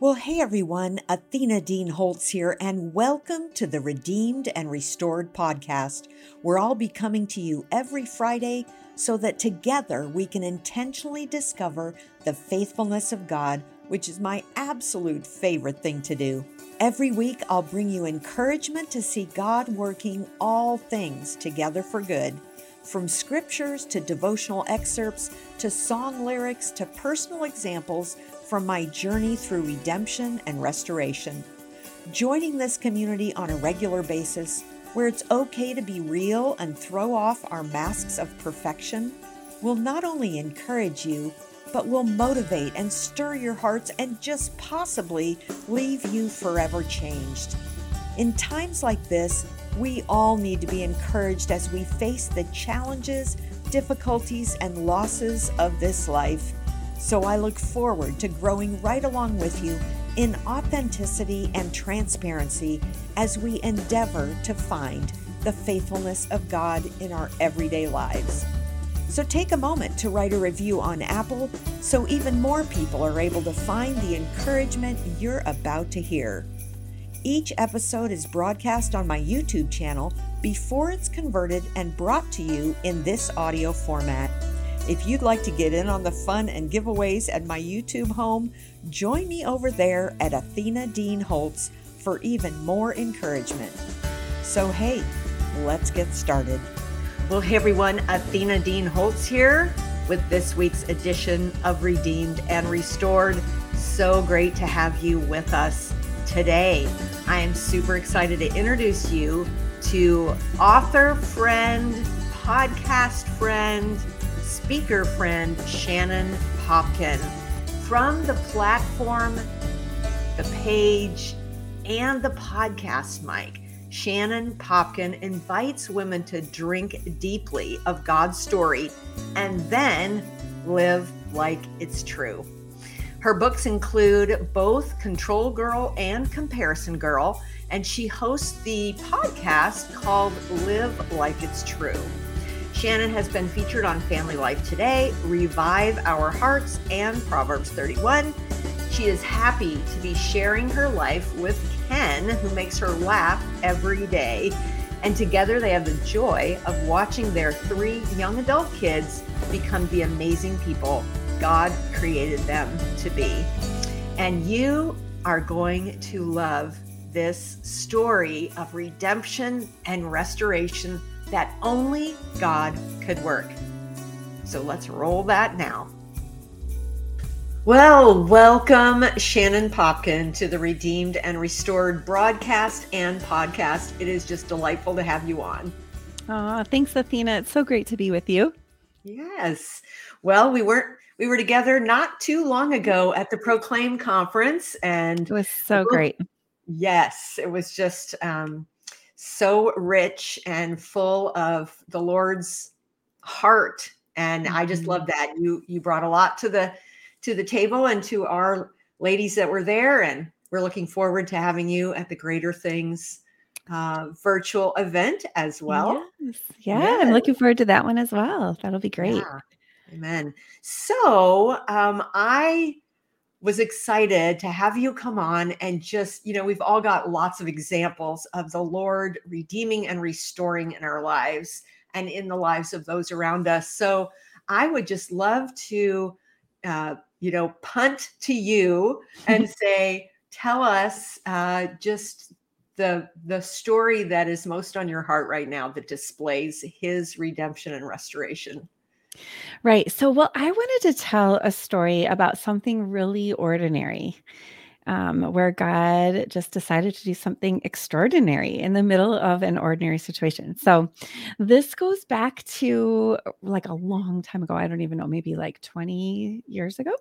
Well, hey everyone, Athena Dean Holtz here, and welcome to the Redeemed and Restored podcast, where I'll be coming to you every Friday so that together we can intentionally discover the faithfulness of God, which is my absolute favorite thing to do. Every week, I'll bring you encouragement to see God working all things together for good. From scriptures to devotional excerpts to song lyrics to personal examples from my journey through redemption and restoration. Joining this community on a regular basis, where it's okay to be real and throw off our masks of perfection, will not only encourage you, but will motivate and stir your hearts and just possibly leave you forever changed. In times like this, we all need to be encouraged as we face the challenges, difficulties, and losses of this life. So I look forward to growing right along with you in authenticity and transparency as we endeavor to find the faithfulness of God in our everyday lives. So take a moment to write a review on Apple so even more people are able to find the encouragement you're about to hear. Each episode is broadcast on my YouTube channel before it's converted and brought to you in this audio format. If you'd like to get in on the fun and giveaways at my YouTube home, join me over there at Athena Dean Holtz for even more encouragement. So, hey, let's get started. Well, hey everyone, Athena Dean Holtz here with this week's edition of Redeemed and Restored. So great to have you with us today. I am super excited to introduce you to author friend, podcast friend, speaker friend, Shannon Popkin. From the platform, the page, and the podcast mic, Shannon Popkin invites women to drink deeply of God's story and then live like it's true. Her books include both Control Girl and Comparison Girl, and she hosts the podcast called Live Like It's True. Shannon has been featured on Family Life Today, Revive Our Hearts, and Proverbs 31. She is happy to be sharing her life with Ken, who makes her laugh every day. And together they have the joy of watching their three young adult kids become the amazing people God created them to be. And you are going to love this story of redemption and restoration that only God could work. So let's roll that now. Well, welcome Shannon Popkin to the Redeemed and Restored broadcast and podcast. It is just delightful to have you on. Oh, thanks, Athena. It's so great to be with you. Yes. Well, we weren't we were together not too long ago at the Proclaim conference, and it was so great. Yes, it was just um, so rich and full of the Lord's heart, and mm-hmm. I just love mm-hmm. that you you brought a lot to the to the table and to our ladies that were there, and we're looking forward to having you at the Greater Things uh, virtual event as well. Yes. Yeah, yes. I'm looking forward to that one as well. That'll be great. Yeah. Amen. So um, I was excited to have you come on and just, you know, we've all got lots of examples of the Lord redeeming and restoring in our lives and in the lives of those around us. So I would just love to, uh, you know, punt to you and say, tell us uh, just the the story that is most on your heart right now that displays His redemption and restoration. Right. So, well, I wanted to tell a story about something really ordinary um, where God just decided to do something extraordinary in the middle of an ordinary situation. So, this goes back to like a long time ago. I don't even know, maybe like 20 years ago,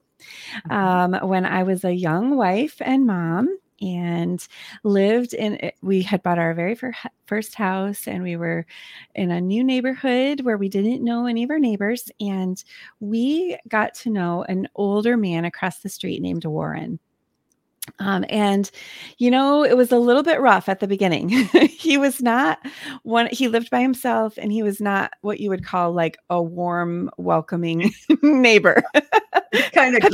mm-hmm. um, when I was a young wife and mom and lived in eh, we had bought our very first house and we were in a new neighborhood where we didn't know any of our neighbors and we got to know an older man across the street named Warren. Um, and you know it was a little bit rough at the beginning. He was not one he lived by himself and he was not what you would call like a warm welcoming neighbor. Kind of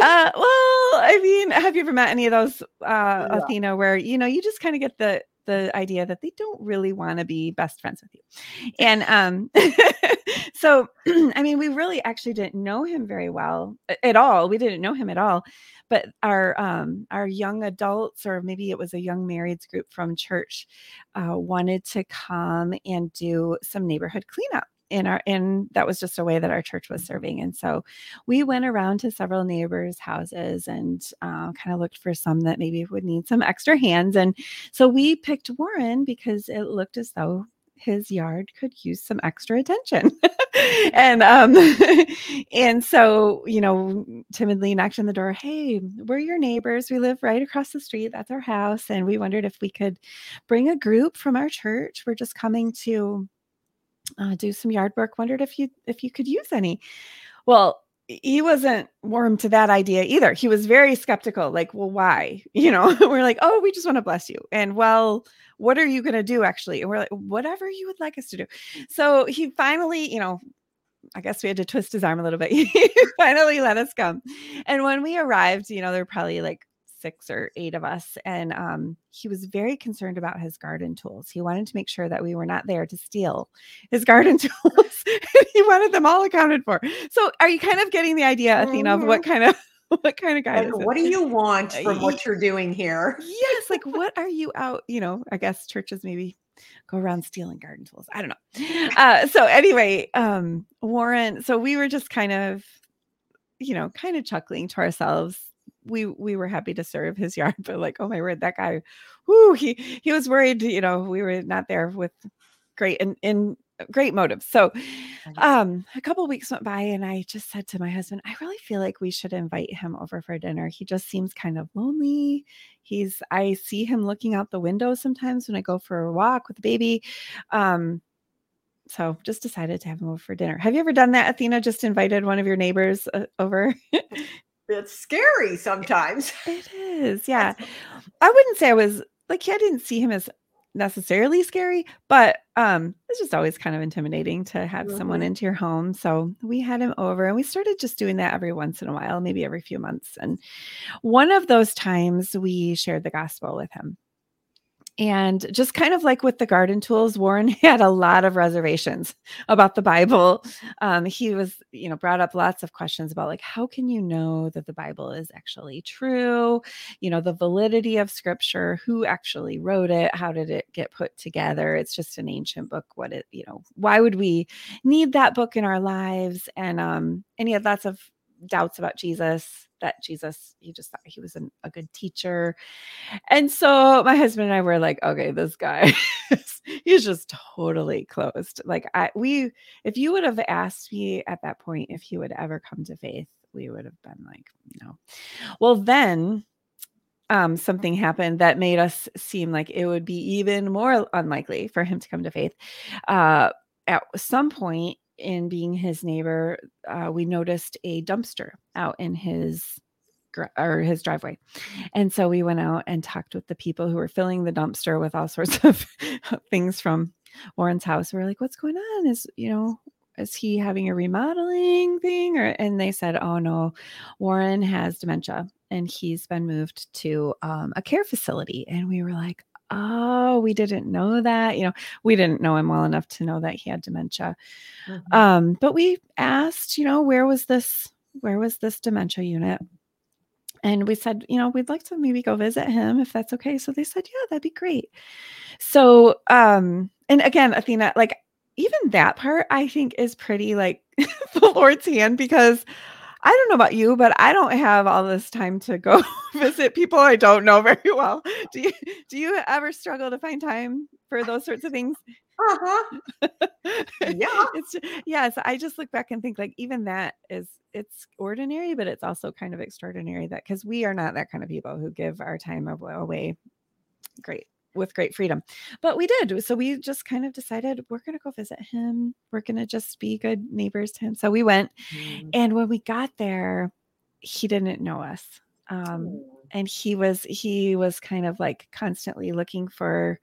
uh, well, I mean, have you ever met any of those, uh, yeah. Athena, where you know you just kind of get the the idea that they don't really want to be best friends with you, and um, so I mean, we really actually didn't know him very well at all. We didn't know him at all, but our um our young adults or maybe it was a young marrieds group from church uh, wanted to come and do some neighborhood cleanup in our and that was just a way that our church was serving and so we went around to several neighbors houses and uh, kind of looked for some that maybe would need some extra hands and so we picked warren because it looked as though his yard could use some extra attention. and um and so, you know, timidly knocked on the door, "Hey, we're your neighbors. We live right across the street. That's our house." And we wondered if we could bring a group from our church. We're just coming to uh, do some yard work. Wondered if you if you could use any. Well, he wasn't warm to that idea either. He was very skeptical, like, well, why? You know, we're like, oh, we just want to bless you. And well, what are you going to do actually? And we're like, whatever you would like us to do. So he finally, you know, I guess we had to twist his arm a little bit. he finally let us come. And when we arrived, you know, there were probably like six or eight of us. And um, he was very concerned about his garden tools. He wanted to make sure that we were not there to steal his garden tools. he wanted them all accounted for. So are you kind of getting the idea, mm-hmm. Athena, of what mm-hmm. kind of what kind of guy like, what do you want from what you're doing here yes like what are you out you know i guess churches maybe go around stealing garden tools i don't know uh, so anyway um warren so we were just kind of you know kind of chuckling to ourselves we we were happy to serve his yard, but like, oh my word, that guy, whoo, he he was worried, you know, we were not there with great and in great motives. So um a couple weeks went by and I just said to my husband, I really feel like we should invite him over for dinner. He just seems kind of lonely. He's I see him looking out the window sometimes when I go for a walk with the baby. Um so just decided to have him over for dinner. Have you ever done that, Athena? Just invited one of your neighbors uh, over? It's scary sometimes. It is. Yeah. I wouldn't say I was like I didn't see him as necessarily scary, but um it's just always kind of intimidating to have mm-hmm. someone into your home. So we had him over and we started just doing that every once in a while, maybe every few months. And one of those times we shared the gospel with him. And just kind of like with the garden tools, Warren had a lot of reservations about the Bible. Um, he was, you know, brought up lots of questions about like, how can you know that the Bible is actually true? You know, the validity of scripture, who actually wrote it, how did it get put together? It's just an ancient book. What it, you know, why would we need that book in our lives? And um, and he had lots of doubts about Jesus, that Jesus, he just thought he was an, a good teacher. And so my husband and I were like, okay, this guy, he's just totally closed. Like I we if you would have asked me at that point if he would ever come to faith, we would have been like, no. Well, then um, something happened that made us seem like it would be even more unlikely for him to come to faith. Uh, at some point, in being his neighbor, uh, we noticed a dumpster out in his or his driveway. And so we went out and talked with the people who were filling the dumpster with all sorts of things from Warren's house. We are like, what's going on? Is, you know, is he having a remodeling thing? Or and they said, Oh no, Warren has dementia and he's been moved to um, a care facility. And we were like, oh, we didn't know that. You know, we didn't know him well enough to know that he had dementia. Mm-hmm. Um, but we asked, you know, where was this, where was this dementia unit? And we said, you know, we'd like to maybe go visit him if that's okay. So they said, yeah, that'd be great. So, um, and again, Athena, like even that part I think is pretty like the Lord's hand because I don't know about you, but I don't have all this time to go visit people I don't know very well. Do you do you ever struggle to find time for those sorts of things? Uh-huh. yeah. It's yes, I just look back and think like even that is it's ordinary, but it's also kind of extraordinary that because we are not that kind of people who give our time away great with great freedom. But we did. So we just kind of decided we're going to go visit him. We're going to just be good neighbors to him. So we went. Mm. And when we got there, he didn't know us. Um, mm. and he was he was kind of like constantly looking for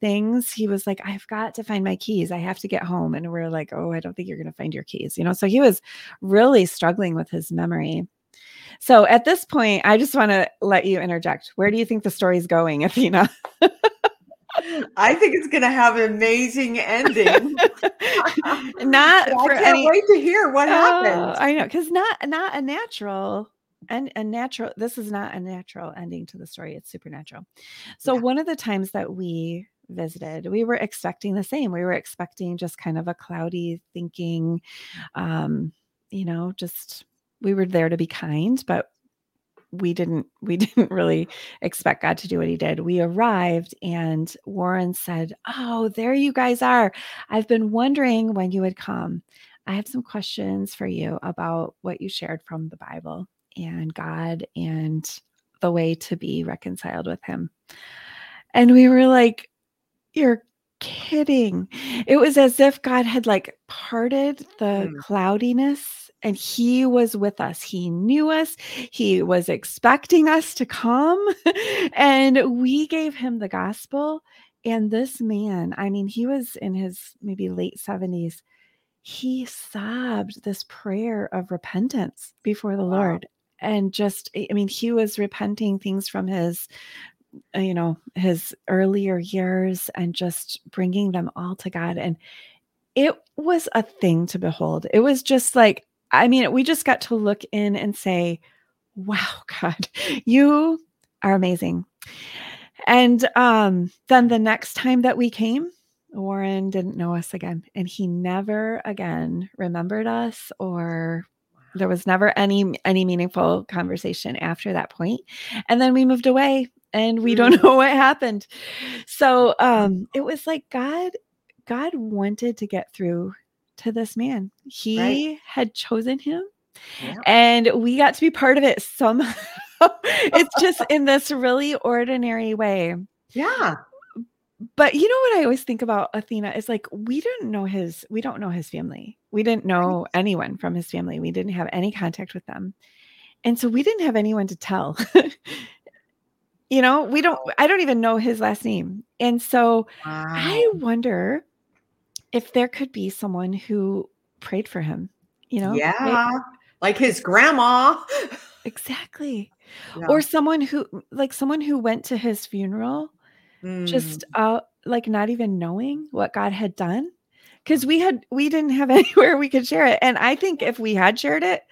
things. He was like, I've got to find my keys. I have to get home. And we're like, oh, I don't think you're going to find your keys. You know, so he was really struggling with his memory. So at this point, I just want to let you interject. Where do you think the story's going, Athena? I think it's going to have an amazing ending. not I can't any, wait to hear what oh, happens. I know, because not not a natural and a natural. This is not a natural ending to the story. It's supernatural. So Yeah. one of the times that we visited, we were expecting the same. We were expecting just kind of a cloudy thinking, um, you know, just we were there to be kind, but we didn't we didn't really expect God to do what he did. We arrived and Warren said, "Oh, there you guys are. I've been wondering when you would come. I have some questions for you about what you shared from the Bible and God and the way to be reconciled with him." And we were like, "You're kidding." It was as if God had like parted the Mm. cloudiness and he was with us. He knew us. He was expecting us to come and we gave him the gospel and this man, I mean, he was in his maybe late 70s. He sobbed this prayer of repentance before the Wow. Lord and just I mean, he was repenting things from his uh, you know, his earlier years and just bringing them all to God. And it was a thing to behold. It was just like, I mean, we just got to look in and say, wow, God, you are amazing. And um, then the next time that we came, Warren didn't know us again, and he never again remembered us or there was never any any meaningful conversation after that point and then we moved away and we don't Mm. know what happened so um it was like god god wanted to get through to this man he had chosen him Yeah. and we got to be part of it somehow it's just in this really ordinary way Yeah. but you know what I always think about Athena is like we didn't know his we don't know his family. We didn't know anyone from his family. We didn't have any contact with them. And so we didn't have anyone to tell. you know, we don't I don't even know his last name. And so I wonder if there could be someone who prayed for him, you know? Yeah. Like his grandma. exactly. Yeah. Or someone who like someone who went to his funeral just Mm. uh like not even knowing what God had done because we had we didn't have anywhere we could share it and I think if we had shared it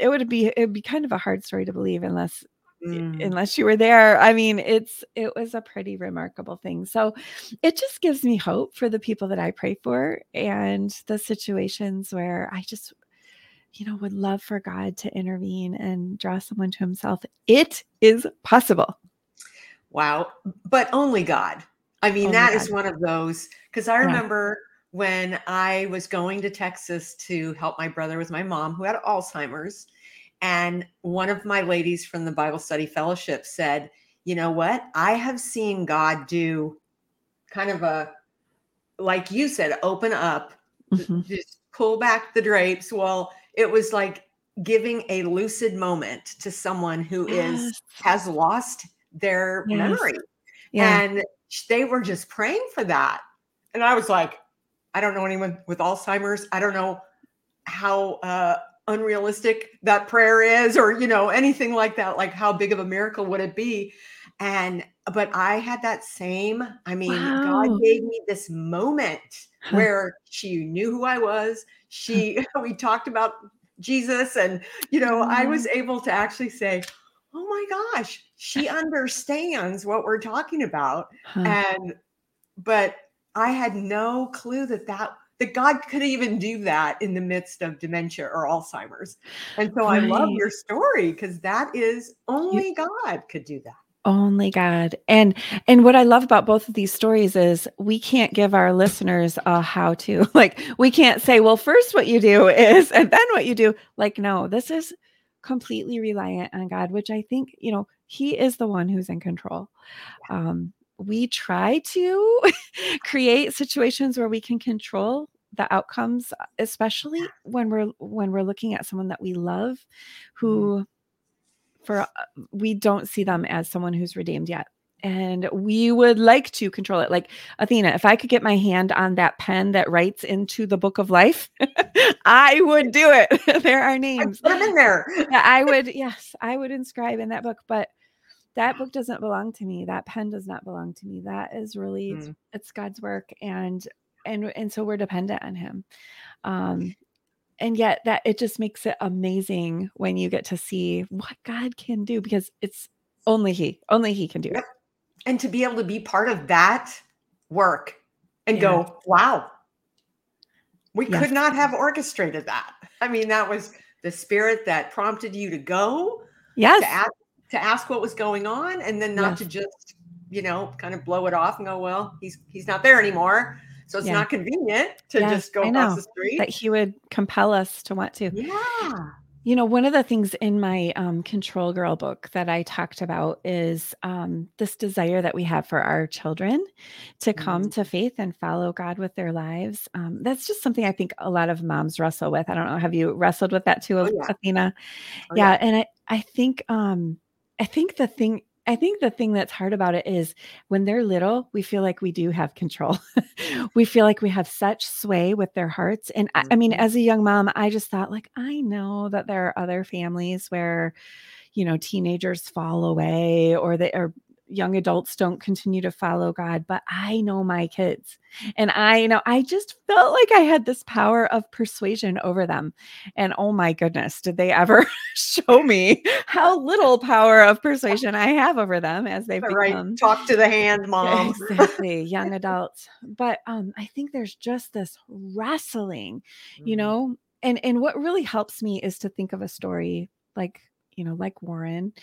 it would be it would be kind of a hard story to believe unless Mm. unless you were there I mean it's it was a pretty remarkable thing so it just gives me hope for the people that I pray for and the situations where I just you know would love for God to intervene and draw someone to himself it is possible Wow. But only God. I mean, Only that is one of those because I Yeah. remember when I was going to Texas to help my brother with my mom who had Alzheimer's. And one of my ladies from the Bible Study Fellowship said, You know what? I have seen God do kind of a, like you said, open up, Mhm. just pull back the drapes. Well, it was like giving a lucid moment to someone who is has lost their Yes. memory yeah and they were just praying for that and i was like i don't know anyone with alzheimer's i don't know how uh unrealistic that prayer is or you know anything like that like how big of a miracle would it be? And but i had that same i mean Wow. god gave me this moment where she knew who i was. She we talked about jesus and you know i was mm-hmm. able to actually say oh my gosh she understands what we're talking about. Huh. and but i had no clue that that that god could even do that in the midst of dementia or alzheimer's. And so i love your story because that is only god could do that. Only god. And and what i love about both of these stories is we can't give our listeners a how to like we can't say well first what you do is and then what you do. Like no this is completely reliant on god which i think you know he is the one who's in control. Um we try to create situations where we can control the outcomes especially when we're when we're looking at someone that we love who for we don't see them as someone who's redeemed yet and we would like to control it. Like Athena, if I could get my hand on that pen that writes into the book of life, I would do it. there are names. put them in there. I would, yes, I would inscribe in that book, but that book doesn't belong to me. That pen does not belong to me. That is really mm. it's God's work, and and and so we're dependent on Him. Um, and yet that it just makes it amazing when you get to see what God can do because it's only He, only He can do it and to be able to be part of that work and yeah. go, wow, we yes. could not have orchestrated that. I mean, that was the spirit that prompted you to go. Yes. To ask, to ask what was going on and then not yes. to just, you know, kind of blow it off and go, well, he's he's not there anymore. So it's yeah. not convenient to yes, just go across the street. That he would compel us to want to. Yeah. You know, one of the things in my um, Control Girl book that I talked about is um, this desire that we have for our children to come mm-hmm. to faith and follow God with their lives. Um, that's just something I think a lot of moms wrestle with. I don't know. Have you wrestled with that too, oh, yeah. Athena? Oh, yeah. yeah. And I, I think, um, I think the thing I think the thing that's hard about it is when they're little, we feel like we do have control. we feel like we have such sway with their hearts. And I, I, mean, mm-hmm. as a young mom, I just thought, like, I know that there are other families where, you know, teenagers fall away or they are young adults don't continue to follow God, but I know my kids. And I you know I just felt like I had this power of persuasion over them. And oh my goodness, did they ever show me how little power of persuasion I have over them as they become right. talk to the hand, mom. exactly, young adults. But um I think there's just this wrestling, you mm. know, and and what really helps me is to think of a story like you know, like Warren,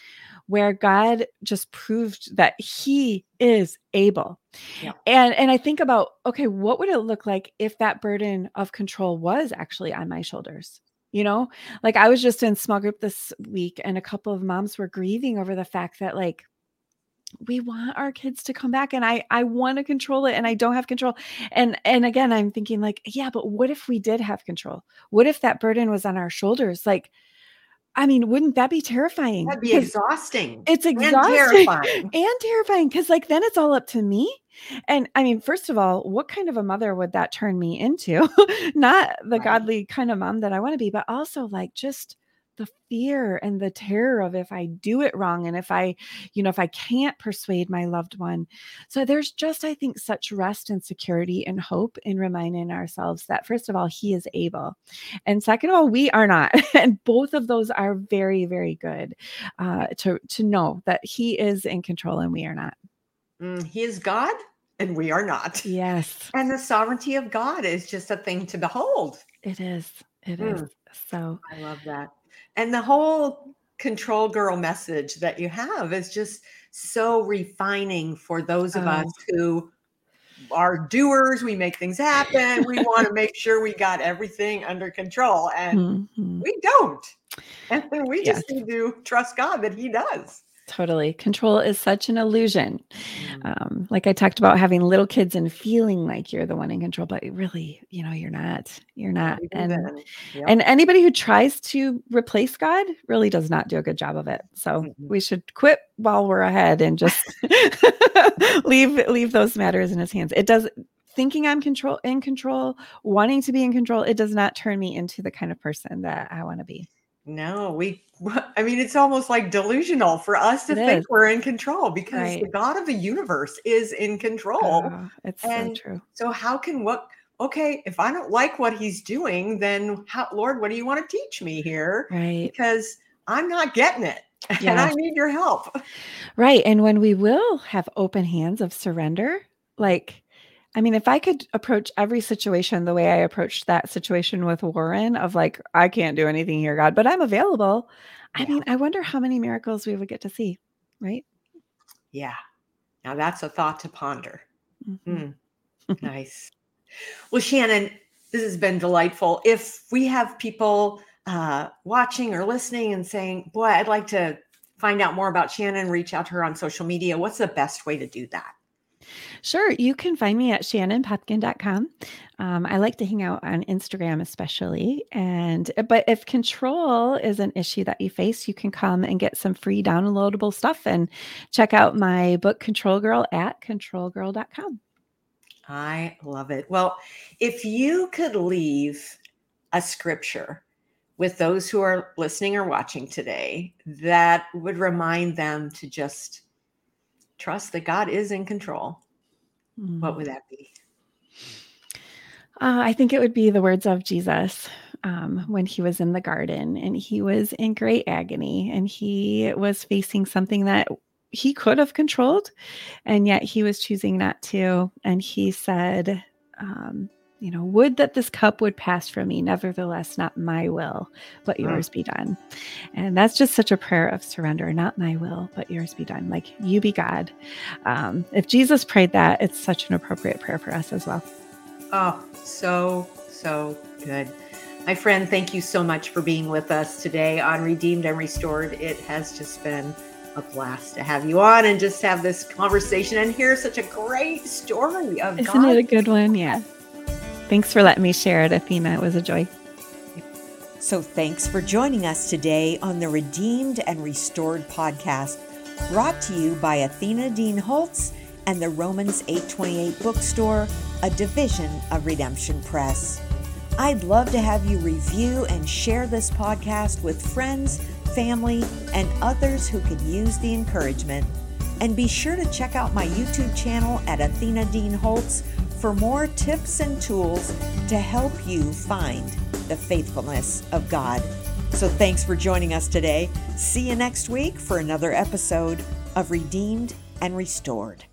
where God just proved that he is able. Yeah. And and I think about, okay, what would it look like if that burden of control was actually on my shoulders? You know, like I was just in small group this week and a couple of moms were grieving over the fact that like we want our kids to come back and i i want to control it and i don't have control and and again i'm thinking like yeah but what if we did have control what if that burden was on our shoulders like I mean, wouldn't that be terrifying? That'd be exhausting. It's exhausting and terrifying. And terrifying because, like, then it's all up to me. And I mean, first of all, what kind of a mother would that turn me into? Not the right. godly kind of mom that I want to be, but also like just the fear and the terror of if I do it wrong and if I, you know, if I can't persuade my loved one. So there's just, I think, such rest and security and hope in reminding ourselves that, first of all, He is able. And second of all, we are not. and both of those are very, very good uh, to, to know that He is in control and we are not. Mm, he is God and we are not. Yes. And the sovereignty of God is just a thing to behold. It is. It mm. is. So I love that and the whole control girl message that you have is just so refining for those of oh. us who are doers we make things happen we want to make sure we got everything under control and mm-hmm. we don't and we just yes. need to trust god that he does Totally. Control is such an illusion. Mm. Um, like I talked about having little kids and feeling like you're the one in control, but really, you know, you're not. You're not. And yep. and anybody who tries to replace God really does not do a good job of it. So mm-hmm. we should quit while we're ahead and just leave leave those matters in his hands. It does thinking I'm control in control, wanting to be in control, it does not turn me into the kind of person that I want to be. No, we, I mean, it's almost like delusional for us to it think is. we're in control because right. the God of the universe is in control. Oh, it's and so true. So, how can what, okay, if I don't like what he's doing, then how, Lord, what do you want to teach me here? Right. Because I'm not getting it yeah. and I need your help. Right. And when we will have open hands of surrender, like, I mean, if I could approach every situation the way I approached that situation with Warren of like, I can't do anything here, God, but I'm available. I mean, I wonder how many miracles we would get to see, right? Yeah. Now that's a thought to ponder. Mm-hmm. Mm. nice. Well, Shannon, this has been delightful. If we have people uh, watching or listening and saying, boy, I'd like to find out more about Shannon, reach out to her on social media, what's the best way to do that? Sure. You can find me at shannonpopkin.com. Um, I like to hang out on Instagram, especially. And, but if control is an issue that you face, you can come and get some free downloadable stuff and check out my book, Control Girl, at controlgirl.com. I love it. Well, if you could leave a scripture with those who are listening or watching today that would remind them to just trust that God is in control, mm. what would that be? Uh, I think it would be the words of Jesus um, when he was in the garden and he was in great agony and he was facing something that he could have controlled and yet he was choosing not to. And he said, um, you know, would that this cup would pass from me, nevertheless, not my will, but yours be done. And that's just such a prayer of surrender, not my will, but yours be done. Like you be God. Um, if Jesus prayed that, it's such an appropriate prayer for us as well. Oh, so, so good. My friend, thank you so much for being with us today on Redeemed and Restored. It has just been a blast to have you on and just have this conversation and hear such a great story of Isn't God. it a good one? Yeah. Thanks for letting me share it, Athena. It was a joy. So, thanks for joining us today on the Redeemed and Restored podcast, brought to you by Athena Dean Holtz and the Romans 828 bookstore, a division of Redemption Press. I'd love to have you review and share this podcast with friends, family, and others who could use the encouragement. And be sure to check out my YouTube channel at Athena Dean Holtz for more tips and tools to help you find the faithfulness of God. So thanks for joining us today. See you next week for another episode of Redeemed and Restored.